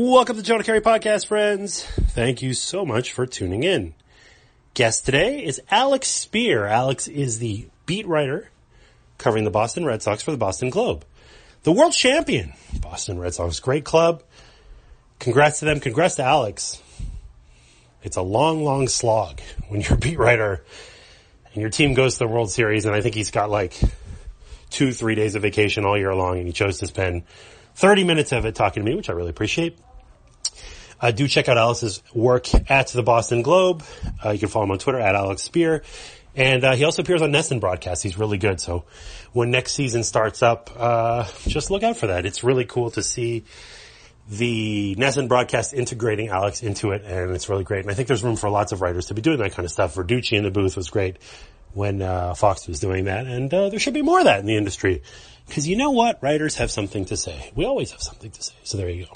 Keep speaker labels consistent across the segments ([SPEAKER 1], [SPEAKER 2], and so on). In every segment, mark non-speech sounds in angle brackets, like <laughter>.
[SPEAKER 1] Welcome to the Jonah Keri Podcast, friends. Thank you so much for tuning in. Guest today is Alex Speier. Alex is the beat writer covering the Boston Red Sox for the Boston Globe. The world champion, Boston Red Sox, great club. Congrats to them. Congrats to Alex. It's a long, long slog when you're a beat writer and your team goes to the World Series. And I think he's got like two, three days of vacation all year long and he chose to spend 30 minutes of it talking to me, which I really appreciate. Uh, do check out Alex's work at the Boston Globe. Uh, you can follow him on Twitter at Alex Speier. And uh, he also appears on NESN broadcasts. He's really good. So when next season starts up, uh, just look out for that. It's really cool to see the NESN broadcast integrating Alex into it, and it's really great. And I think there's room for lots of writers to be doing that kind of stuff. Verducci in the booth was great when uh, Fox was doing that, and uh, there should be more of that in the industry. Because you know what? Writers have something to say. We always have something to say. So there you go.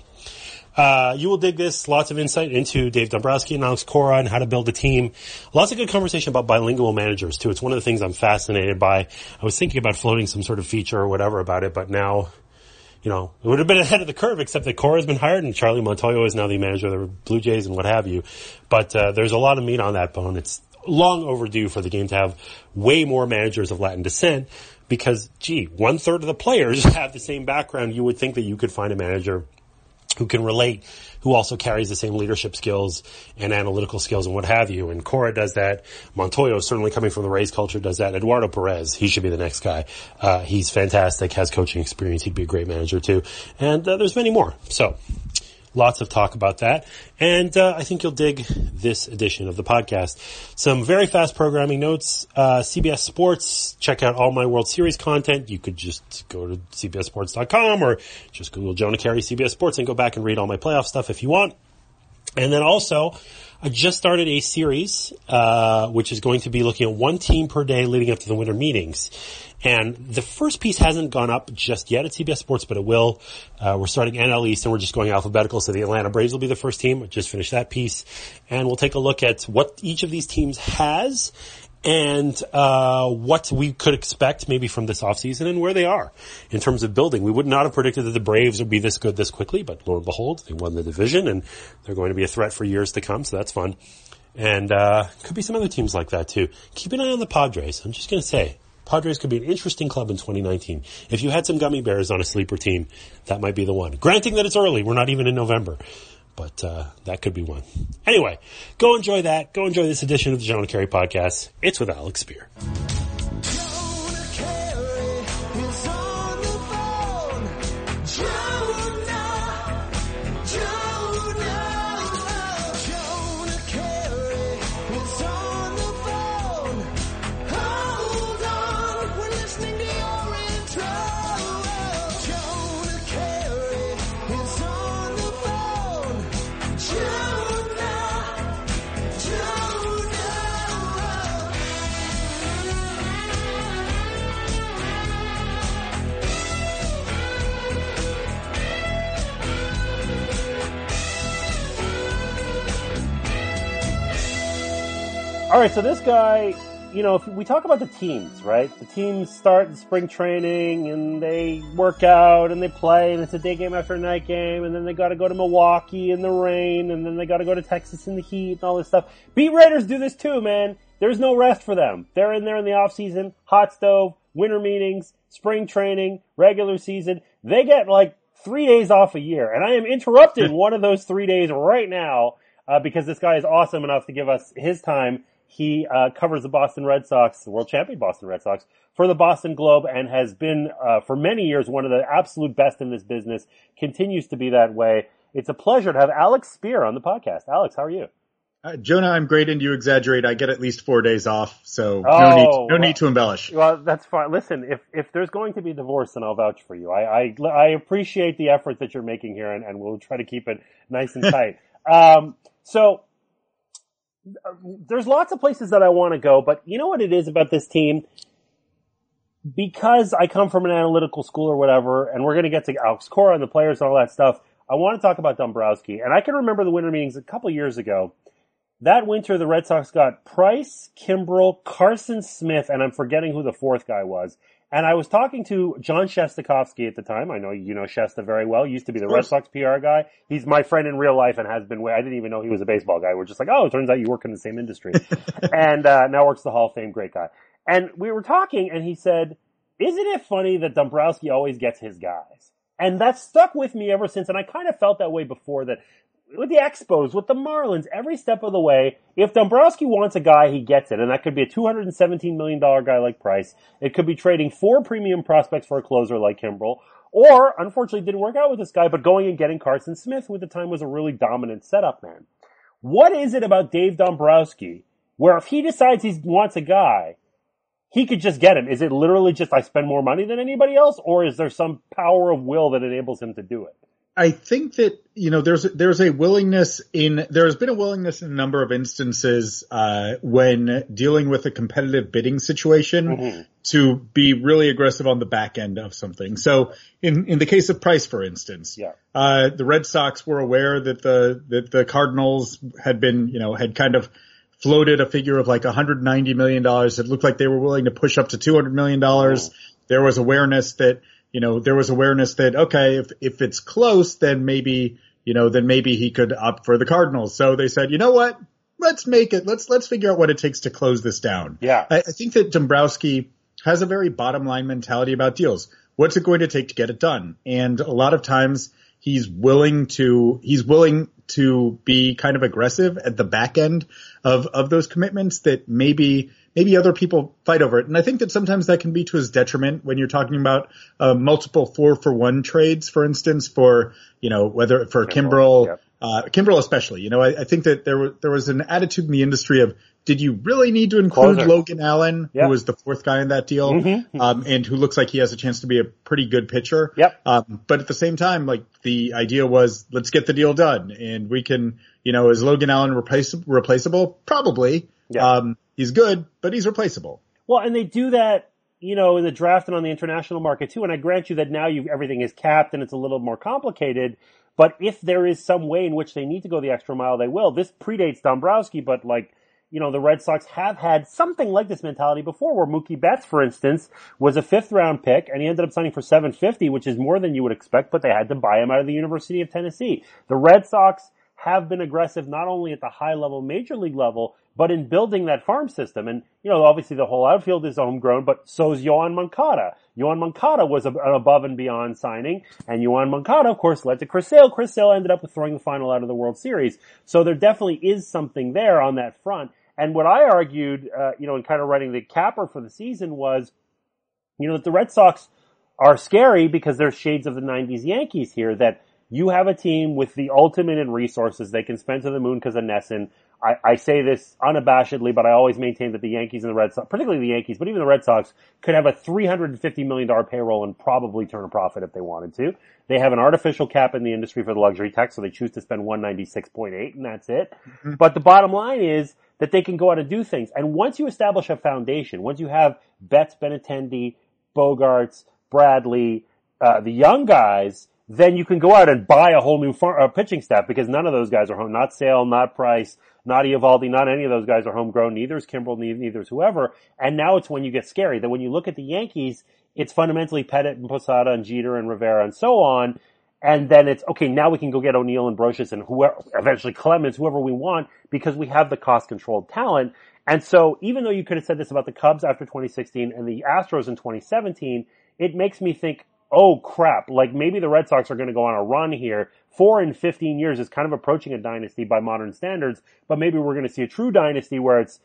[SPEAKER 1] Uh, you will dig this. Lots of insight into Dave Dombrowski and Alex Cora and how to build a team. Lots of good conversation about bilingual managers too. It's one of the things I'm fascinated by. I was thinking about floating some sort of feature or whatever about it, but now, you know, it would have been ahead of the curve except that Cora has been hired and Charlie Montoyo is now the manager of the Blue Jays and what have you. But, uh, there's a lot of meat on that bone. It's long overdue for the game to have way more managers of Latin descent because, gee, one third of the players <laughs> have the same background. You would think that you could find a manager who can relate, who also carries the same leadership skills and analytical skills and what have you. And Cora does that. Montoyo, certainly coming from the Rays culture, does that. Eduardo Perez, he should be the next guy. Uh, he's fantastic, has coaching experience. He'd be a great manager too. And uh, there's many more. So Lots of talk about that. And uh, I think you'll dig this edition of the podcast. Some very fast programming notes. Uh, CBS Sports, check out all my World Series content. You could just go to cbssports.com or just Google Jonah Keri CBS Sports and go back and read all my playoff stuff if you want. And then also, I just started a series, uh, which is going to be looking at one team per day leading up to the winter meetings. And the first piece hasn't gone up just yet at CBS Sports, but it will. Uh, we're starting NL East and we're just going alphabetical. So the Atlanta Braves will be the first team. Just finished that piece. And we'll take a look at what each of these teams has and uh, what we could expect maybe from this offseason and where they are in terms of building. We would not have predicted that the Braves would be this good this quickly, but lo and behold, they won the division and they're going to be a threat for years to come, so that's fun. And uh, could be some other teams like that too. Keep an eye on the Padres. I'm just going to say, Padres could be an interesting club in 2019. If you had some gummy bears on a sleeper team, that might be the one. Granting that it's early, we're not even in November, but uh, that could be one. Anyway, go enjoy that. Go enjoy this edition of the Jonah Keri podcast. It's with Alex Speier. All right, so this guy, you know, if we talk about the teams, right? The teams start in spring training and they work out and they play and it's a day game after a night game and then they got to go to Milwaukee in the rain and then they got to go to Texas in the heat and all this stuff. Beat Raiders do this too, man. There's no rest for them. They're in there in the off season, hot stove, winter meetings, spring training, regular season. They get like three days off a year and I am interrupting <laughs> one of those three days right now uh, because this guy is awesome enough to give us his time he uh, covers the Boston Red Sox, the world champion Boston Red Sox, for the Boston Globe and has been uh, for many years one of the absolute best in this business. Continues to be that way. It's a pleasure to have Alex Speier on the podcast. Alex, how are you?
[SPEAKER 2] Uh, Jonah, I'm great, and you exaggerate. I get at least four days off, so oh, no need no well, need to embellish.
[SPEAKER 1] Well, that's fine. Listen, if if there's going to be divorce, then I'll vouch for you. I I, I appreciate the effort that you're making here, and, and we'll try to keep it nice and <laughs> tight. um, so there's lots of places that I want to go, but you know what it is about this team? Because I come from an analytical school or whatever, and we're going to get to Alex Cora and the players and all that stuff, I want to talk about Dombrowski. And I can remember the winter meetings a couple years ago. That winter, the Red Sox got Price, Kimbrel, Carson Smith, and I'm forgetting who the fourth guy was. And I was talking to John Shestakofsky at the time. I know you know Shesta very well. He used to be the Red Sox PR guy. He's my friend in real life and has been. I didn't even know he was a baseball guy. We're just like, oh, it turns out you work in the same industry. <laughs> and uh, now works the Hall of Fame. Great guy. And we were talking, and he said, "Isn't it funny that Dombrowski always gets his guys?" And that stuck with me ever since. And I kind of felt that way before that with the Expos, with the Marlins, every step of the way, if Dombrowski wants a guy, he gets it. And that could be a $217 million guy like Price. It could be trading four premium prospects for a closer like Kimbrel. Or, unfortunately, didn't work out with this guy, but going and getting Carson Smith, who at the time was a really dominant setup man. What is it about Dave Dombrowski where if he decides he wants a guy, he could just get him? Is it literally just I spend more money than anybody else, or is there some power of will that enables him to do it?
[SPEAKER 2] I think that you know there's there's a willingness in there has been a willingness in a number of instances uh, when dealing with a competitive bidding situation mm-hmm. to be really aggressive on the back end of something. So in in the case of Price, for instance,
[SPEAKER 1] yeah.
[SPEAKER 2] uh, the Red Sox were aware that the that the Cardinals had been you know had kind of floated a figure of like 190 million dollars. It looked like they were willing to push up to 200 million dollars. Mm-hmm. There was awareness that you know, there was awareness that, okay, if, if it's close, then maybe, you know, then maybe he could opt for the Cardinals. So they said, you know what? Let's make it, let's, let's figure out what it takes to close this down.
[SPEAKER 1] Yeah.
[SPEAKER 2] I, I think that Dombrowski has a very bottom line mentality about deals. What's it going to take to get it done? And a lot of times he's willing to, he's willing to be kind of aggressive at the back end of, of those commitments that maybe maybe other people fight over it. And I think that sometimes that can be to his detriment when you're talking about uh, multiple four for one trades, for instance, for you know whether for Kimbrel, yep. uh, Kimbrel especially. You know, I, I, think that there was there was an attitude in the industry of did you really need to include Closer. Logan Allen, yep. who was the fourth guy in that deal, mm-hmm. um, and who looks like he has a chance to be a pretty good pitcher.
[SPEAKER 1] Yep.
[SPEAKER 2] Um, but at the same time, like the idea was, let's get the deal done, and we can, you know, is Logan Allen replace- replaceable? Probably. Yeah. Um, he's good, but he's replaceable.
[SPEAKER 1] Well, and they do that, you know, in the draft and on the international market too. And I grant you that now you everything is capped and it's a little more complicated. But if there is some way in which they need to go the extra mile, they will. This predates Dombrowski, but like, you know, the Red Sox have had something like this mentality before where Mookie Betts, for instance, was a fifth round pick and he ended up signing for 750, which is more than you would expect, but they had to buy him out of the University of Tennessee. The Red Sox have been aggressive not only at the high level major league level, but in building that farm system. And, you know, obviously the whole outfield is homegrown, but so is Yoan Moncada. Yoan Moncada was an above and beyond signing, and Yoan Moncada, of course, led to Chris Sale. Chris Sale ended up with throwing the final out of the World Series. So there definitely is something there on that front. And what I argued, uh, you know, in kind of writing the capper for the season was, you know, that the Red Sox are scary because there's shades of the 90s Yankees here that you have a team with the ultimate in resources they can spend to the moon because of NESN. I, I, say this unabashedly, but I always maintain that the Yankees and the Red Sox, particularly the Yankees, but even the Red Sox, could have a $350 million payroll and probably turn a profit if they wanted to. They have an artificial cap in the industry for the luxury tax, so they choose to spend 196.8 and that's it. Mm-hmm. But the bottom line is that they can go out and do things. And once you establish a foundation, once you have Betts, Benintendi, Bogaerts, Bradley, uh, the young guys, then you can go out and buy a whole new far, uh, pitching staff because none of those guys are home. Not Sale, not Price, not Eovaldi, not any of those guys are homegrown. Neither is Kimbrel, neither is whoever. And now it's when you get scary that when you look at the Yankees, it's fundamentally Pettitte and Posada and Jeter and Rivera and so on. And then it's, okay, now we can go get O'Neill and Brosius and whoever, eventually Clemens, whoever we want, because we have the cost controlled talent. And so even though you could have said this about the Cubs after 2016 and the Astros in 2017, it makes me think, oh crap, like maybe the Red Sox are going to go on a run here. Four in 15 years is kind of approaching a dynasty by modern standards, but maybe we're going to see a true dynasty where it's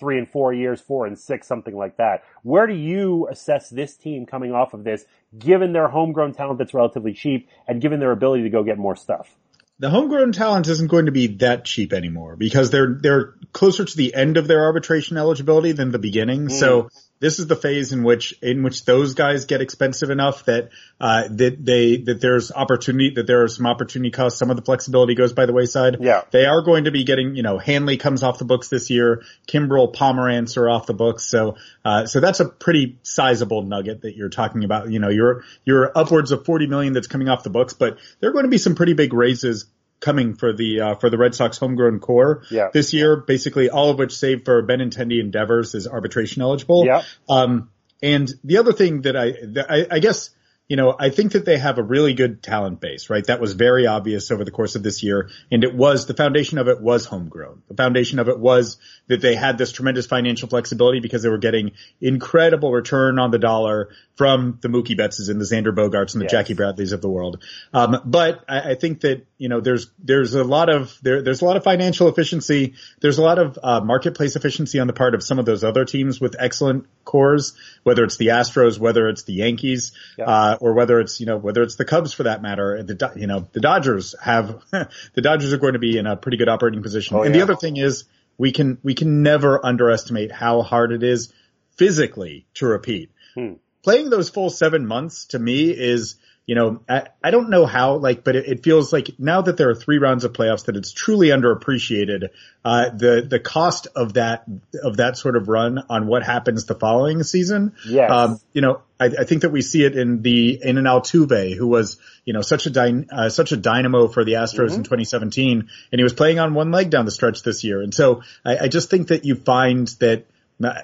[SPEAKER 1] three and four years, four and six, something like that. Where do you assess this team coming off of this, given their homegrown talent that's relatively cheap and given their ability to go get more stuff?
[SPEAKER 2] the homegrown talent isn't going to be that cheap anymore because they're they're closer to the end of their arbitration eligibility than the beginning. Mm. So this is the phase in which in which those guys get expensive enough that uh, that they that there's opportunity that there are some opportunity costs. Some of the flexibility goes by the wayside.
[SPEAKER 1] Yeah,
[SPEAKER 2] they are going to be getting you know Hanley comes off the books this year. Kimbrel, Pomeranz are off the books. So uh, so that's a pretty sizable nugget that you're talking about. You know you're you're upwards of 40 million that's coming off the books, but there are going to be some pretty big raises coming for the uh, for the Red Sox homegrown core
[SPEAKER 1] yeah.
[SPEAKER 2] this year. Basically, all of which, save for Benintendi and Devers, is arbitration eligible.
[SPEAKER 1] Yeah.
[SPEAKER 2] Um, And the other thing that I, that I, I guess you know, I think that they have a really good talent base, right? That was very obvious over the course of this year. And it was, the foundation of it was homegrown. The foundation of it was that they had this tremendous financial flexibility because they were getting incredible return on the dollar from the Mookie Bettses and the Xander Bogaerts and the yes. Jackie Bradleys of the world. Um, but I, I, think that, you know, there's, there's a lot of, there, there's a lot of financial efficiency. There's a lot of, uh, marketplace efficiency on the part of some of those other teams with excellent cores, whether it's the Astros, whether it's the Yankees, yeah. uh, or whether it's, you know, whether it's the Cubs for that matter. The, you know, the Dodgers have, <laughs> the Dodgers are going to be in a pretty good operating position. Oh, and yeah. the other thing is we can, we can never underestimate how hard it is physically to repeat. Hmm playing those full seven months to me is, you know, I, I don't know how, like, but it, it, feels like now that there are three rounds of playoffs that it's truly underappreciated. Uh, the, the cost of that, of that sort of run on what happens the following season.
[SPEAKER 1] Yes. Um,
[SPEAKER 2] you know, I, I, think that we see it in the, in an Altuve who was, you know, such a dy, uh, such a dynamo for the Astros mm-hmm. in 2017 and he was playing on one leg down the stretch this year. And so I, I just think that you find that,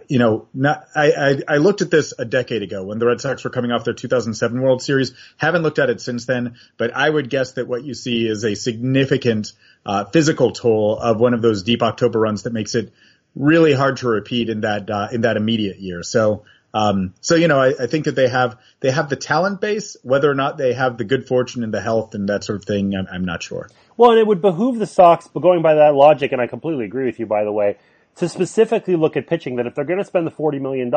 [SPEAKER 2] you know, not, I, I, I, looked at this a decade ago when the Red Sox were coming off their 2007 World Series. Haven't looked at it since then, but I would guess that what you see is a significant uh, physical toll of one of those deep October runs that makes it really hard to repeat in that uh, in that immediate year. So. Um, so you know, I, I think that they have they have the talent base. Whether or not they have the good fortune and the health and that sort of thing, I'm, I'm not sure.
[SPEAKER 1] Well, and it would behoove the Sox, but going by that logic, and I completely agree with you, by the way, to specifically look at pitching that if they're going to spend the $40 million,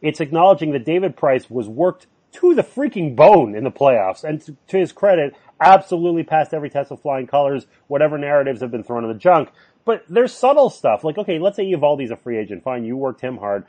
[SPEAKER 1] it's acknowledging that David Price was worked to the freaking bone in the playoffs. And to, his credit, absolutely passed every test of flying colors, whatever narratives have been thrown in the junk. But there's subtle stuff. Like, okay, let's say Eovaldi's a free agent. Fine, you worked him hard.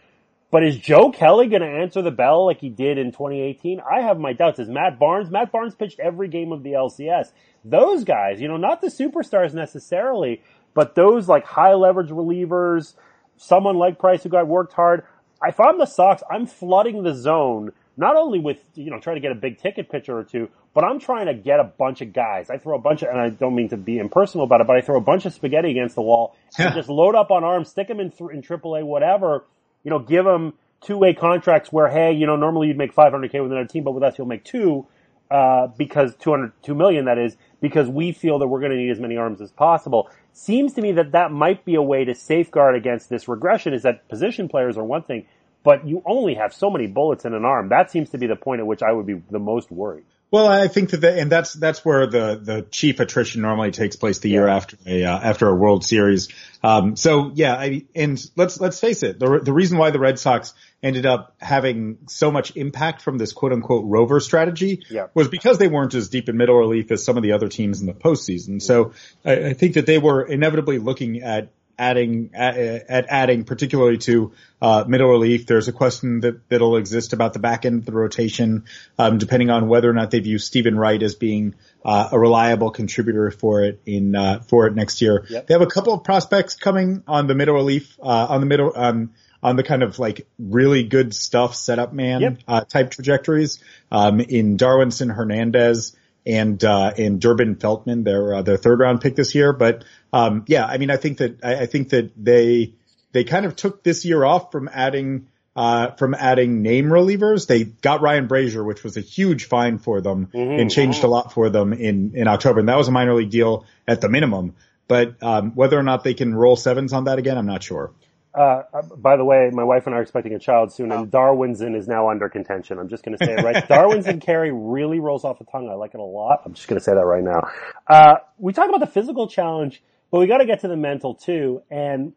[SPEAKER 1] But is Joe Kelly going to answer the bell like he did in 2018? I have my doubts. Is Matt Barnes? Matt Barnes pitched every game of the LCS. Those guys, you know, not the superstars necessarily, but those like high leverage relievers, someone like Price who got worked hard, if I'm the Sox, I'm flooding the zone not only with you know trying to get a big ticket pitcher or two, but I'm trying to get a bunch of guys. I throw a bunch of, and I don't mean to be impersonal about it, but I throw a bunch of spaghetti against the wall and just load up on arms, stick them in th- in AAA, whatever. You know, give them two way contracts where hey, you know, normally you'd make 500k with another team, but with us you'll make two uh, because 200 two million that is because we feel that we're going to need as many arms as possible seems to me that that might be a way to safeguard against this regression is that position players are one thing, but you only have so many bullets in an arm. That seems to be the point at which I would be the most worried.
[SPEAKER 2] Well, I think that, the, and that's that's where the the chief attrition normally takes place the year after a uh, after a World Series. Um, so yeah, I, and let's let's face it, the the reason why the Red Sox ended up having so much impact from this quote unquote rover strategy
[SPEAKER 1] yeah.
[SPEAKER 2] was because they weren't as deep in middle relief as some of the other teams in the postseason. So I, I think that they were inevitably looking at adding at, at adding particularly to uh, middle relief. There's a question that that'll exist about the back end of the rotation, um, depending on whether or not they view Steven Wright as being uh, a reliable contributor for it in uh, for it next year.
[SPEAKER 1] Yep.
[SPEAKER 2] They have a couple of prospects coming on the middle relief uh, on the middle um, on the kind of like really good stuff setup man
[SPEAKER 1] yep.
[SPEAKER 2] Uh, type trajectories um, in Darwinzon Hernandez and uh, and Durbin Feltman, their uh, their third round pick this year. But um, yeah, I mean, I think that I, I, think that they they kind of took this year off from adding uh, from adding name relievers. They got Ryan Brasier, which was a huge find for them mm-hmm. and changed a lot for them in in October. And that was a minor league deal at the minimum. But um, whether or not they can roll sevens on that again, I'm not sure.
[SPEAKER 1] Uh, by the way, my wife and I are expecting a child soon, and Darwinzon is now under contention. I'm just going to say it right. <laughs> Darwinzon Keri really rolls off the tongue. I like it a lot. I'm just going to say that right now. Uh, we talk about the physical challenge, but we got to get to the mental too. And,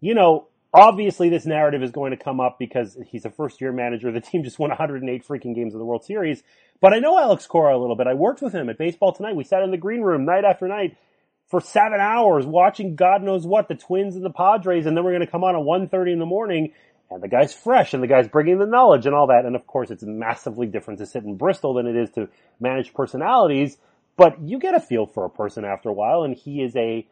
[SPEAKER 1] you know, obviously this narrative is going to come up because he's a first year manager. The team just won 108 freaking games of the World Series. But I know Alex Cora a little bit. I worked with him at Baseball Tonight. We sat in the green room night after night for seven hours watching God knows what, the Twins and the Padres, and then we're going to come on at 1.30 in the morning, and the guy's fresh, and the guy's bringing the knowledge and all that. And of course, it's massively different to sit in Bristol than it is to manage personalities, but you get a feel for a person after a while, and he is a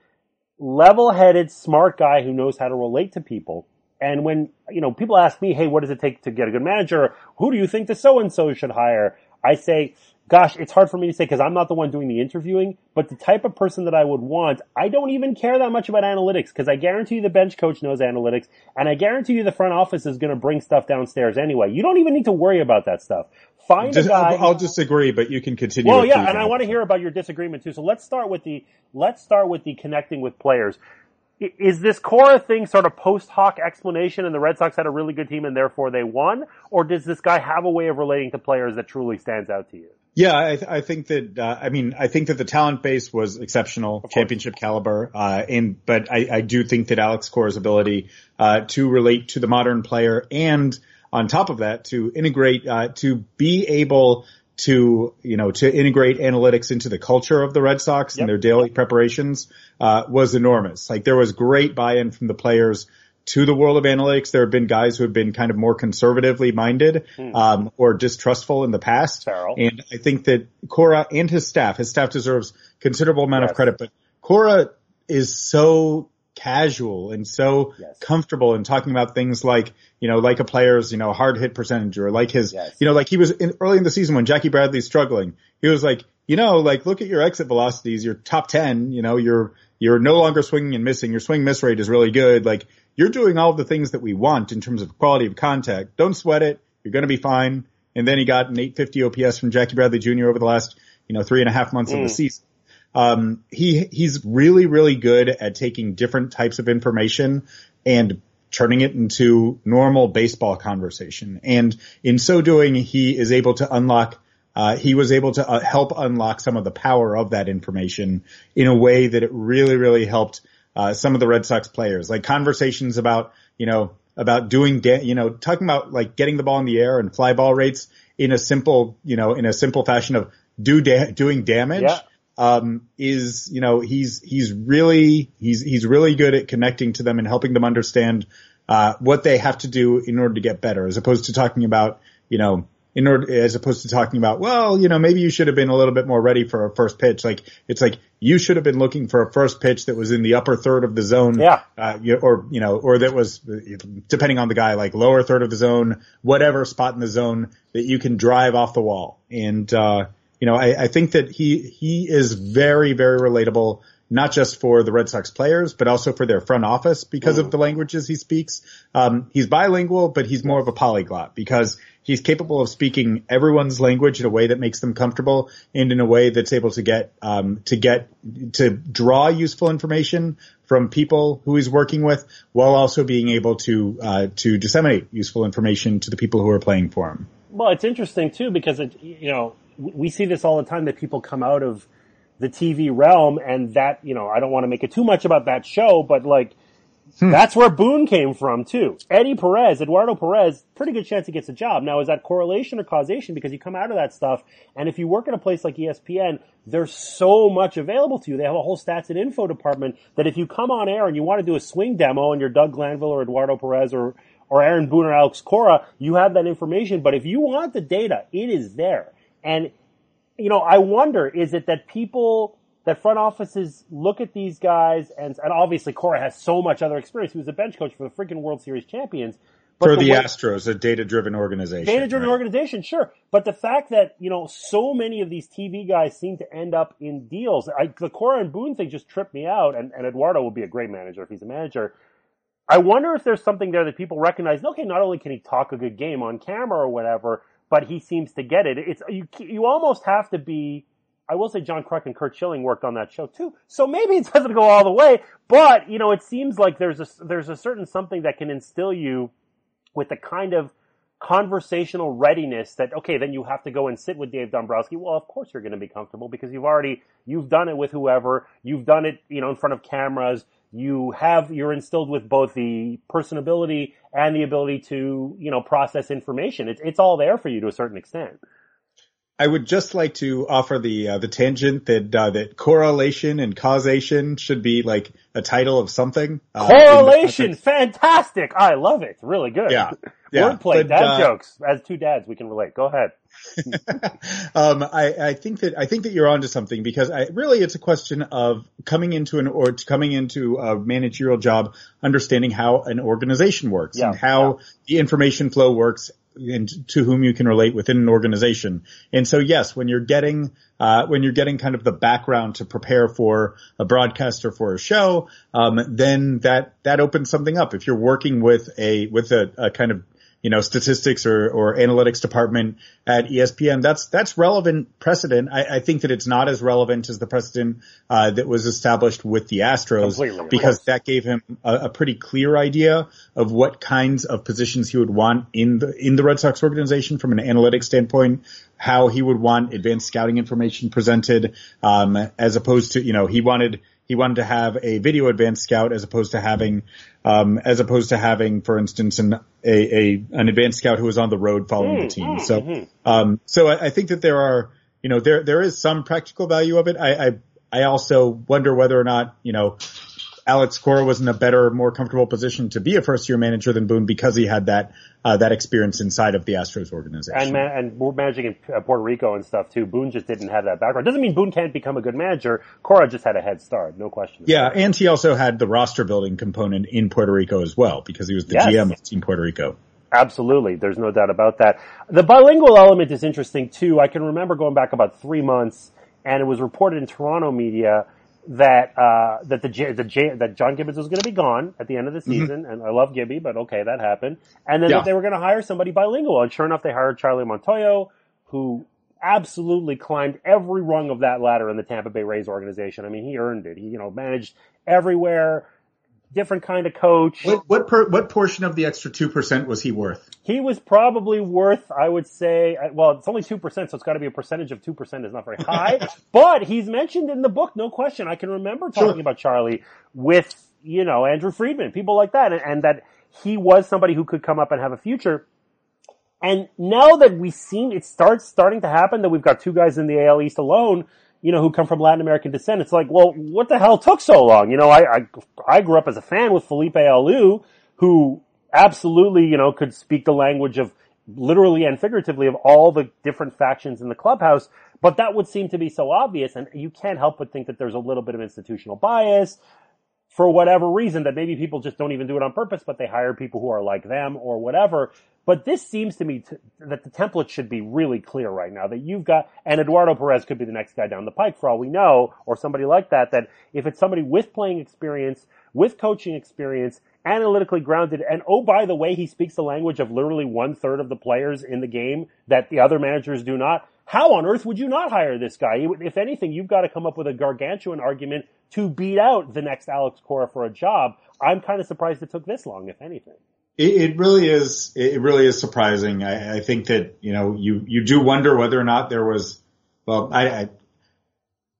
[SPEAKER 1] level-headed, smart guy who knows how to relate to people. And when, you know, people ask me, hey, what does it take to get a good manager? Who do you think the so-and-so should hire? I say, gosh, it's hard for me to say because I'm not the one doing the interviewing, but the type of person that I would want, I don't even care that much about analytics because I guarantee you the bench coach knows analytics and I guarantee you the front office is going to bring stuff downstairs anyway. You don't even need to worry about that stuff. Find
[SPEAKER 2] Just-
[SPEAKER 1] a guy.
[SPEAKER 2] I'll, I'll disagree, but you can continue.
[SPEAKER 1] Well, yeah, and I want to hear about your disagreement too. So let's start with the let's start with the connecting with players. Is this Cora thing sort of post hoc explanation, and the Red Sox had a really good team and therefore they won, or does this guy have a way of relating to players that truly stands out to you?
[SPEAKER 2] Yeah, I, th- I think that uh, I mean I think that the talent base was exceptional, championship caliber, uh, and but I, I do think that Alex Cora's ability uh, to relate to the modern player and on top of that to integrate uh, to be able to you know to integrate analytics into the culture of the Red Sox and their daily preparations uh, was enormous. Like there was great buy-in from the players to the world of analytics. There have been guys who have been kind of more conservatively minded um, or distrustful in the past,
[SPEAKER 1] Farrell.
[SPEAKER 2] and I think that Cora and his staff, his staff deserves considerable amount
[SPEAKER 1] Yes.
[SPEAKER 2] of credit, but Cora is so casual and so
[SPEAKER 1] Yes.
[SPEAKER 2] comfortable in talking about things like, you know, like a player's, you know, hard hit percentage or like his,
[SPEAKER 1] Yes.
[SPEAKER 2] you know, like he was in, early in the season when Jackie Bradley's struggling, he was like, you know, like look at your exit velocities, your top 10, you know, you're, you're no longer swinging and missing. Your swing miss rate is really good. Like you're doing all the things that we want in terms of quality of contact. Don't sweat it. You're going to be fine. And then he got an 850 OPS from Jackie Bradley Jr. over the last, you know, three and a half months of the season. Um, he, he's really, really good at taking different types of information and turning it into normal baseball conversation. And in so doing, he is able to unlock uh, he was able to uh, help unlock some of the power of that information in a way that it really, really helped uh, some of the Red Sox players. Like conversations about, you know, about doing, da- you know, talking about like getting the ball in the air and fly ball rates in a simple, you know, in a simple fashion of do da- doing damage.
[SPEAKER 1] Yeah.
[SPEAKER 2] Um, is you know he's he's really he's he's really good at connecting to them and helping them understand uh, what they have to do in order to get better, as opposed to talking about you know in order as opposed to talking about well you know maybe you should have been a little bit more ready for a first pitch. Like it's like you should have been looking for a first pitch that was in the upper third of the zone,
[SPEAKER 1] Yeah.
[SPEAKER 2] uh, or you know or that was depending on the guy like lower third of the zone, whatever spot in the zone that you can drive off the wall and. uh you know, I, I think that he he is very very relatable, not just for the Red Sox players, but also for their front office because of the languages he speaks. Um, he's bilingual, but he's more of a polyglot because he's capable of speaking everyone's language in a way that makes them comfortable and in a way that's able to get um, to get to draw useful information from people who he's working with, while also being able to uh, to disseminate useful information to the people who are playing for him.
[SPEAKER 1] Well, it's interesting too because it, you know we we see this all the time that people come out of the TV realm and that you know I don't want to make it too much about that show, but like Hmm. that's where Boone came from too. Eddie Perez, Eduardo Perez, pretty good chance he gets a job. Now is that correlation or causation? Because you come out of that stuff and if you work at a place like ESPN, there's so much available to you. They have a whole stats and info department that if you come on air and you want to do a swing demo and you're Doug Glanville or Eduardo Perez or or Aaron Boone or Alex Cora, you have that information. But if you want the data, it is there. And, you know, I wonder, is it that people, that front offices look at these guys and, and obviously Cora has so much other experience. He was a bench coach for the freaking World Series champions. But
[SPEAKER 2] For the
[SPEAKER 1] way-
[SPEAKER 2] Astros, a data-driven organization.
[SPEAKER 1] Data-driven
[SPEAKER 2] right?
[SPEAKER 1] organization, sure. But the fact that, you know, so many of these TV guys seem to end up in deals, I, the Cora and Boone thing just tripped me out, and, and Eduardo will be a great manager if he's a manager. I wonder if there's something there that people recognize. Okay, not only can he talk a good game on camera or whatever, but he seems to get it. It's you. You almost have to be. I will say John Kruk and Curt Schilling worked on that show too, so maybe it <laughs> doesn't go all the way. But you know, it seems like there's a there's a certain something that can instill you with the kind of conversational readiness that okay then you have to go and sit with Dave Dombrowski. Well of course you're going to be comfortable because you've already you've done it with whoever. You've done it you know in front of cameras. You have you're instilled with both the personability and the ability to you know process information. It's it's all there for you to a certain extent
[SPEAKER 2] I would just like to offer the uh, the tangent that uh, that correlation and causation should be like a title of something. Uh,
[SPEAKER 1] correlation! fantastic! I love it. Really good.
[SPEAKER 2] Yeah, <laughs> yeah,
[SPEAKER 1] wordplay
[SPEAKER 2] but,
[SPEAKER 1] dad
[SPEAKER 2] uh,
[SPEAKER 1] jokes. As two dads we can relate. Go ahead. <laughs> <laughs>
[SPEAKER 2] Um, I, I think that I think that you're onto something because I really it's a question of coming into an or coming into a managerial job, understanding how an organization works
[SPEAKER 1] Yeah,
[SPEAKER 2] and how the information flow works and to whom you can relate within an organization. And so yes, when you're getting uh, when you're getting kind of the background to prepare for a broadcast or for a show, um, then that that opens something up. If you're working with a with a, a kind of you know, statistics or, or analytics department at ESPN. That's, that's relevant precedent. I, I think that it's not as relevant as the precedent, uh, that was established with the Astros
[SPEAKER 1] Completely,
[SPEAKER 2] because that gave him a, a pretty clear idea of what kinds of positions he would want in the, in the Red Sox organization from an analytics standpoint, how he would want advanced scouting information presented, um, as opposed to, you know, he wanted, he wanted to have a video advanced scout as opposed to having, um, as opposed to having, for instance, an, a, a, an advanced scout who was on the road following the team. So, um, so I, I think that there are, you know, there, there is some practical value of it. I, I, I also wonder whether or not, you know, Alex Cora was in a better, more comfortable position to be a first year manager than Boone because he had that, uh, that experience inside of the Astros organization.
[SPEAKER 1] And man, and we're managing in uh, Puerto Rico and stuff too. Boone just didn't have that background. Doesn't mean Boone can't become a good manager. Cora just had a head start, no question.
[SPEAKER 2] Yeah, and he also had the roster building component in Puerto Rico as well because he was the
[SPEAKER 1] Yes.
[SPEAKER 2] GM of Team Puerto Rico.
[SPEAKER 1] Absolutely. There's no doubt about that. The bilingual element is interesting too. I can remember going back about three months and it was reported in Toronto media that, uh, that the, J, the J, that John Gibbons was going to be gone at the end of the season. And I love Gibby, but okay, that happened. And then
[SPEAKER 2] Yeah.
[SPEAKER 1] that they were going to hire somebody bilingual. And sure enough, they hired Charlie Montoyo, who absolutely climbed every rung of that ladder in the Tampa Bay Rays organization. I mean, he earned it. He, you know, managed everywhere, different kind of coach.
[SPEAKER 2] What what per, what portion of the extra two percent was he worth?
[SPEAKER 1] He was probably worth, I would say, well, it's only 2%, so it's got to be a percentage of 2% is not very high, <laughs> but he's mentioned in the book, no question. I can remember talking
[SPEAKER 2] Sure.
[SPEAKER 1] about Charlie with, you know, Andrew Friedman, people like that, and, and that he was somebody who could come up and have a future. And now that we've seen it starts starting to happen, that we've got two guys in the AL East alone, you know, who come from Latin American descent, it's like, well, what the hell took so long? You know, I, I, I grew up as a fan with Felipe Alou, who absolutely, you know, could speak the language of literally and figuratively of all the different factions in the clubhouse, but that would seem to be so obvious, and you can't help but think that there's a little bit of institutional bias, for whatever reason that maybe people just don't even do it on purpose, but they hire people who are like them or whatever. But this seems to me to, that the template should be really clear right now that you've got, and Eduardo Perez could be the next guy down the pike for all we know, or somebody like that, that if it's somebody with playing experience, with coaching experience, analytically grounded, and oh, by the way, he speaks the language of literally one third of the players in the game that the other managers do not. How on earth would you not hire this guy? If anything, you've got to come up with a gargantuan argument to beat out the next Alex Cora for a job. I'm kind of surprised it took this long, if anything.
[SPEAKER 2] It, it really is. It really is surprising. I, I think that you know you you do wonder whether or not there was. Well, I, I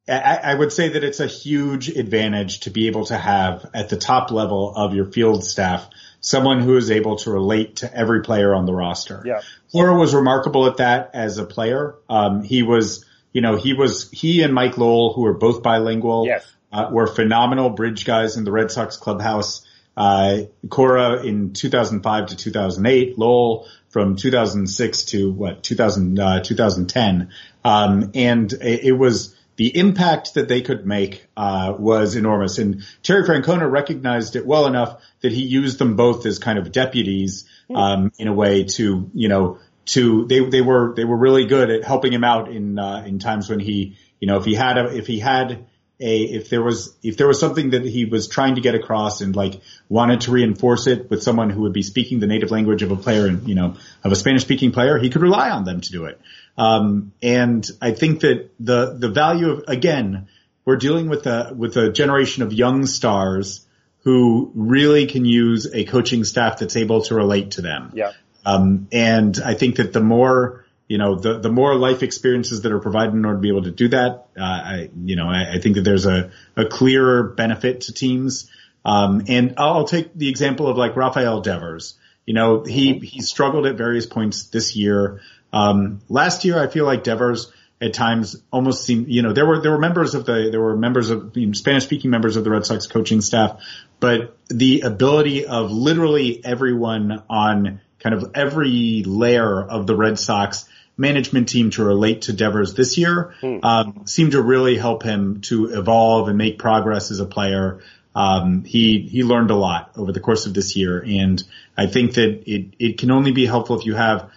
[SPEAKER 2] I I would say that it's a huge advantage to be able to have at the top level of your field staff someone who is able to relate to every player on the roster.
[SPEAKER 1] Yeah.
[SPEAKER 2] Cora was remarkable at that as a player. Um, he was, you know, he was he and Mike Lowell, who were both bilingual,
[SPEAKER 1] Yes.
[SPEAKER 2] uh, were phenomenal bridge guys in the Red Sox clubhouse. Uh, Cora in 2005 to 2008, Lowell from 2006 to what 2000 uh, 2010, um, and it, it was the impact that they could make uh, was enormous. And Terry Francona recognized it well enough that he used them both as kind of deputies um, in a way to you know to they they were they were really good at helping him out in uh, in times when he you know if he had a if he had a if there was if there was something that he was trying to get across and like wanted to reinforce it with someone who would be speaking the native language of a player and you know of a Spanish speaking player he could rely on them to do it. Um, and I think that the the value of again we're dealing with a with a generation of young stars who really can use a coaching staff that's able to relate to them
[SPEAKER 1] Yeah.
[SPEAKER 2] um, and I think that the more, you know, the, the more life experiences that are provided in order to be able to do that, uh, I, you know, I, I think that there's a, a clearer benefit to teams. Um, and I'll take the example of like Rafael Devers. You know, he, he struggled at various points this year. Um, last year, I feel like Devers at times almost seemed, you know, there were, there were members of the, there were members of, you know, Spanish speaking members of the Red Sox coaching staff, but the ability of literally everyone on kind of every layer of the Red Sox management team to relate to Devers this year, um, seemed to really help him to evolve and make progress as a player. Um, he, he learned a lot over the course of this year. And I think that it, it can only be helpful if you have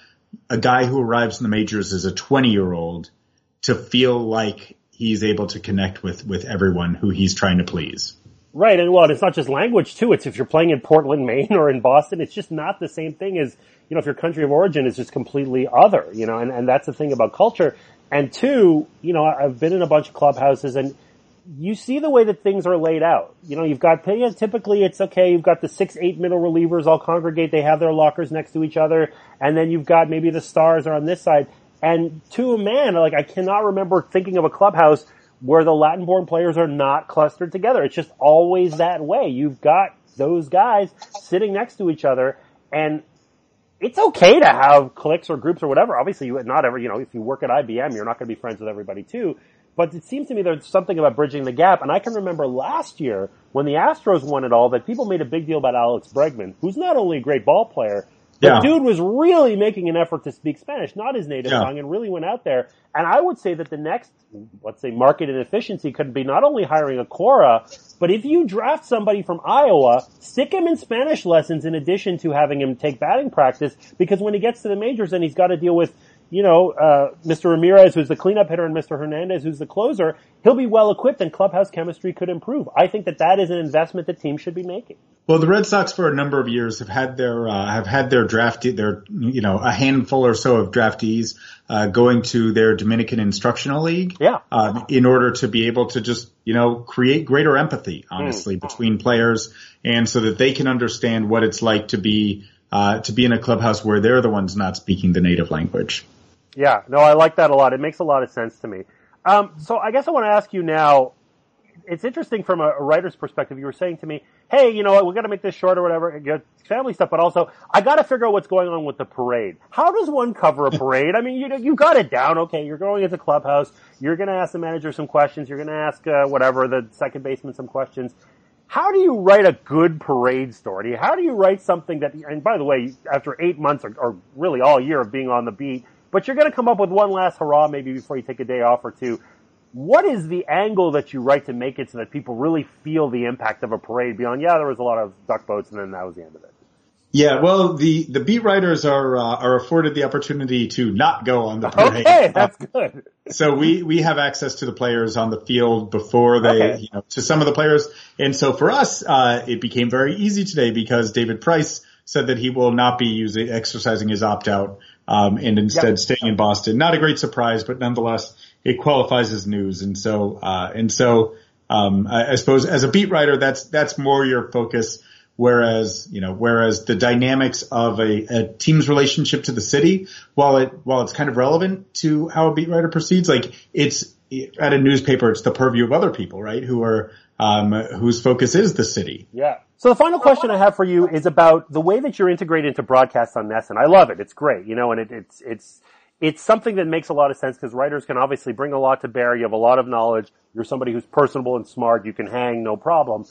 [SPEAKER 2] a guy who arrives in the majors as a 20 year old to feel like he's able to connect with, with everyone who he's trying to please.
[SPEAKER 1] Right, and well, it's not just language too. It's if you're playing in Portland, <laughs> Maine, or in Boston, it's just not the same thing as you know if your country of origin is just completely other. You know, and and that's the thing about culture. And two, you know, I've been in a bunch of clubhouses, and you see the way that things are laid out. You know, you've got typically it's okay. You've got the six, eight middle relievers all congregate. They have their lockers next to each other, and then you've got maybe the stars are on this side. And to a man, like I cannot remember thinking of a clubhouse where the Latin born players are not clustered together. It's just always that way. You've got those guys sitting next to each other and it's okay to have cliques or groups or whatever. Obviously, you, not ever, you know, if you work at IBM, you're not going to be friends with everybody too. But it seems to me there's something about bridging the gap. And I can remember last year when the Astros won it all that people made a big deal about Alex Bregman, who's not only a great ball player, the yeah. dude was really making an effort to speak Spanish, not his native yeah. tongue, and really went out there. And I would say that the next, let's say, market inefficiency could be not only hiring a Cora, but if you draft somebody from Iowa, stick him in Spanish lessons in addition to having him take batting practice, because when he gets to the majors and he's got to deal with you know, uh, Mr. Ramirez, who's the cleanup hitter, and Mr. Hernandez, who's the closer, he'll be well equipped and clubhouse chemistry could improve. I think that that is an investment that teams should be making.
[SPEAKER 2] Well, the Red Sox for a number of years have had their uh, have had their draft their you know a handful or so of draftees uh, going to their Dominican Instructional League,
[SPEAKER 1] yeah,
[SPEAKER 2] um, in order to be able to just you know create greater empathy, honestly, mm. between players, and so that they can understand what it's like to be uh, to be in a clubhouse where they're the ones not speaking the native language.
[SPEAKER 1] Yeah, no, I like that a lot. It makes a lot of sense to me. Um, so I guess I want to ask you now. It's interesting from a writer's perspective. You were saying to me, "Hey, you know what? We got to make this short or whatever, family stuff." But also, I got to figure out what's going on with the parade. How does one cover a parade? I mean, you know, you got it down. Okay, you're going into clubhouse. You're going to ask the manager some questions. You're going to ask uh, whatever the second baseman some questions. How do you write a good parade story? How do you write something that? And by the way, after eight months or, or really all year of being on the beat but you're going to come up with one last hurrah maybe before you take a day off or two. What is the angle that you write to make it so that people really feel the impact of a parade beyond, yeah, there was a lot of duck boats and then that was the end of it?
[SPEAKER 2] Yeah, well, the, the beat writers are uh, are afforded the opportunity to not go on the parade.
[SPEAKER 1] Okay, that's good.
[SPEAKER 2] so we we have access to the players on the field before they, okay. you know, to some of the players, and so for us, uh, it became very easy today because David Price said that he will not be using exercising his opt out um, and instead yep. staying in Boston. Not a great surprise, but nonetheless, it qualifies as news. And so, uh, and so, um, I, I, suppose as a beat writer, that's, that's more your focus. Whereas, you know, whereas the dynamics of a, a team's relationship to the city, while it, while it's kind of relevant to how a beat writer proceeds, like it's, at a newspaper, it's the purview of other people, right? Who are, um, whose focus is the city.
[SPEAKER 1] Yeah. So the final question I have for you is about the way that you're integrated into broadcasts on NESN. I love it. It's great, you know, and it, it's, it's, it's something that makes a lot of sense because writers can obviously bring a lot to bear. You have a lot of knowledge. You're somebody who's personable and smart. You can hang, no problem.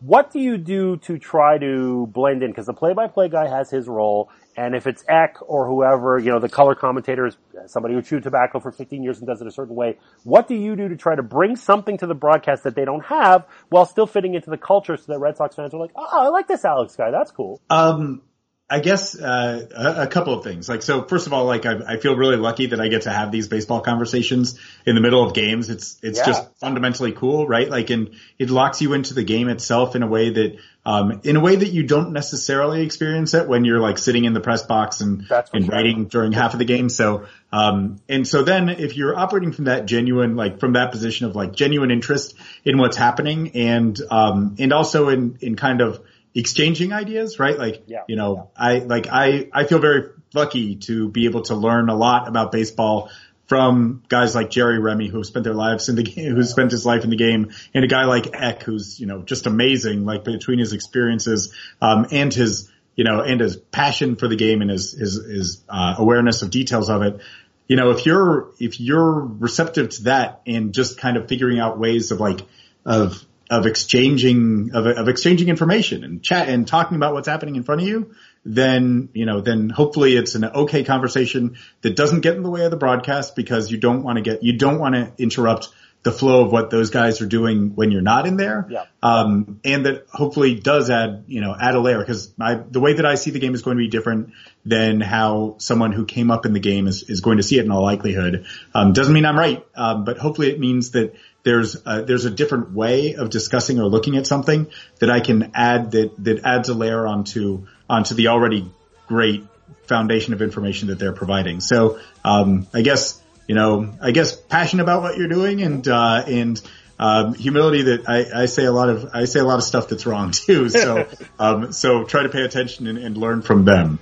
[SPEAKER 1] What do you do to try to blend in? Because the play-by-play guy has his role, and if it's Eck or whoever, you know, the color commentator is somebody who chewed tobacco for 15 years and does it a certain way. What do you do to try to bring something to the broadcast that they don't have while still fitting into the culture so that Red Sox fans are like, oh, I like this Alex guy. That's cool.
[SPEAKER 2] Um, I guess uh, a, a, couple of things. Like, so first of all, like I, I, feel really lucky that I get to have these baseball conversations in the middle of games. It's it's yeah. just fundamentally cool, right? Like, and it locks you into the game itself in a way that, um, in a way that you don't necessarily experience it when you're like sitting in the press box and and sure. writing during half of the game. So, um, and so then if you're operating from that genuine, like from that position of like genuine interest in what's happening, and um, and also in in kind of exchanging ideas, right? Like, yeah. you know, I, like, I, I feel very lucky to be able to learn a lot about baseball from guys like Jerry Remy who have spent their lives in the game, <laughs> who spent his life in the game, and a guy like Eck who's, you know, just amazing, like between his experiences, um, and his, you know, and his passion for the game and his, his, his, uh, awareness of details of it. You know, if you're, if you're receptive to that and just kind of figuring out ways of like, of of exchanging of, of exchanging information and chat and talking about what's happening in front of you, then you know then hopefully it's an okay conversation that doesn't get in the way of the broadcast because you don't want to get you don't want to interrupt the flow of what those guys are doing when you're not in there.
[SPEAKER 1] Yeah.
[SPEAKER 2] Um, and that hopefully does add, you know, add a layer because the way that I see the game is going to be different than how someone who came up in the game is, is going to see it in all likelihood. Um, doesn't mean I'm right. Um, but hopefully it means that there's a, there's a different way of discussing or looking at something that I can add that, that adds a layer onto, onto the already great foundation of information that they're providing. So, um, I guess, you know, I guess passion about what you're doing and, uh, and, um, humility that I, I say a lot of, I say a lot of stuff that's wrong <laughs> too. So, <laughs> um, so try to pay attention and, and learn from them.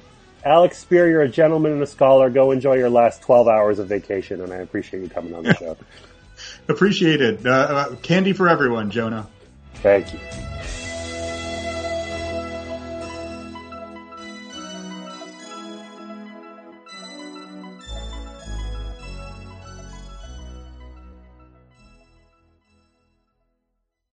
[SPEAKER 1] Alex Speier, you're a gentleman and a scholar. Go enjoy your last 12 hours of vacation, and I appreciate you coming on the <laughs> show.
[SPEAKER 2] Appreciate it. Uh, uh, candy for everyone, Jonah.
[SPEAKER 1] Thank you.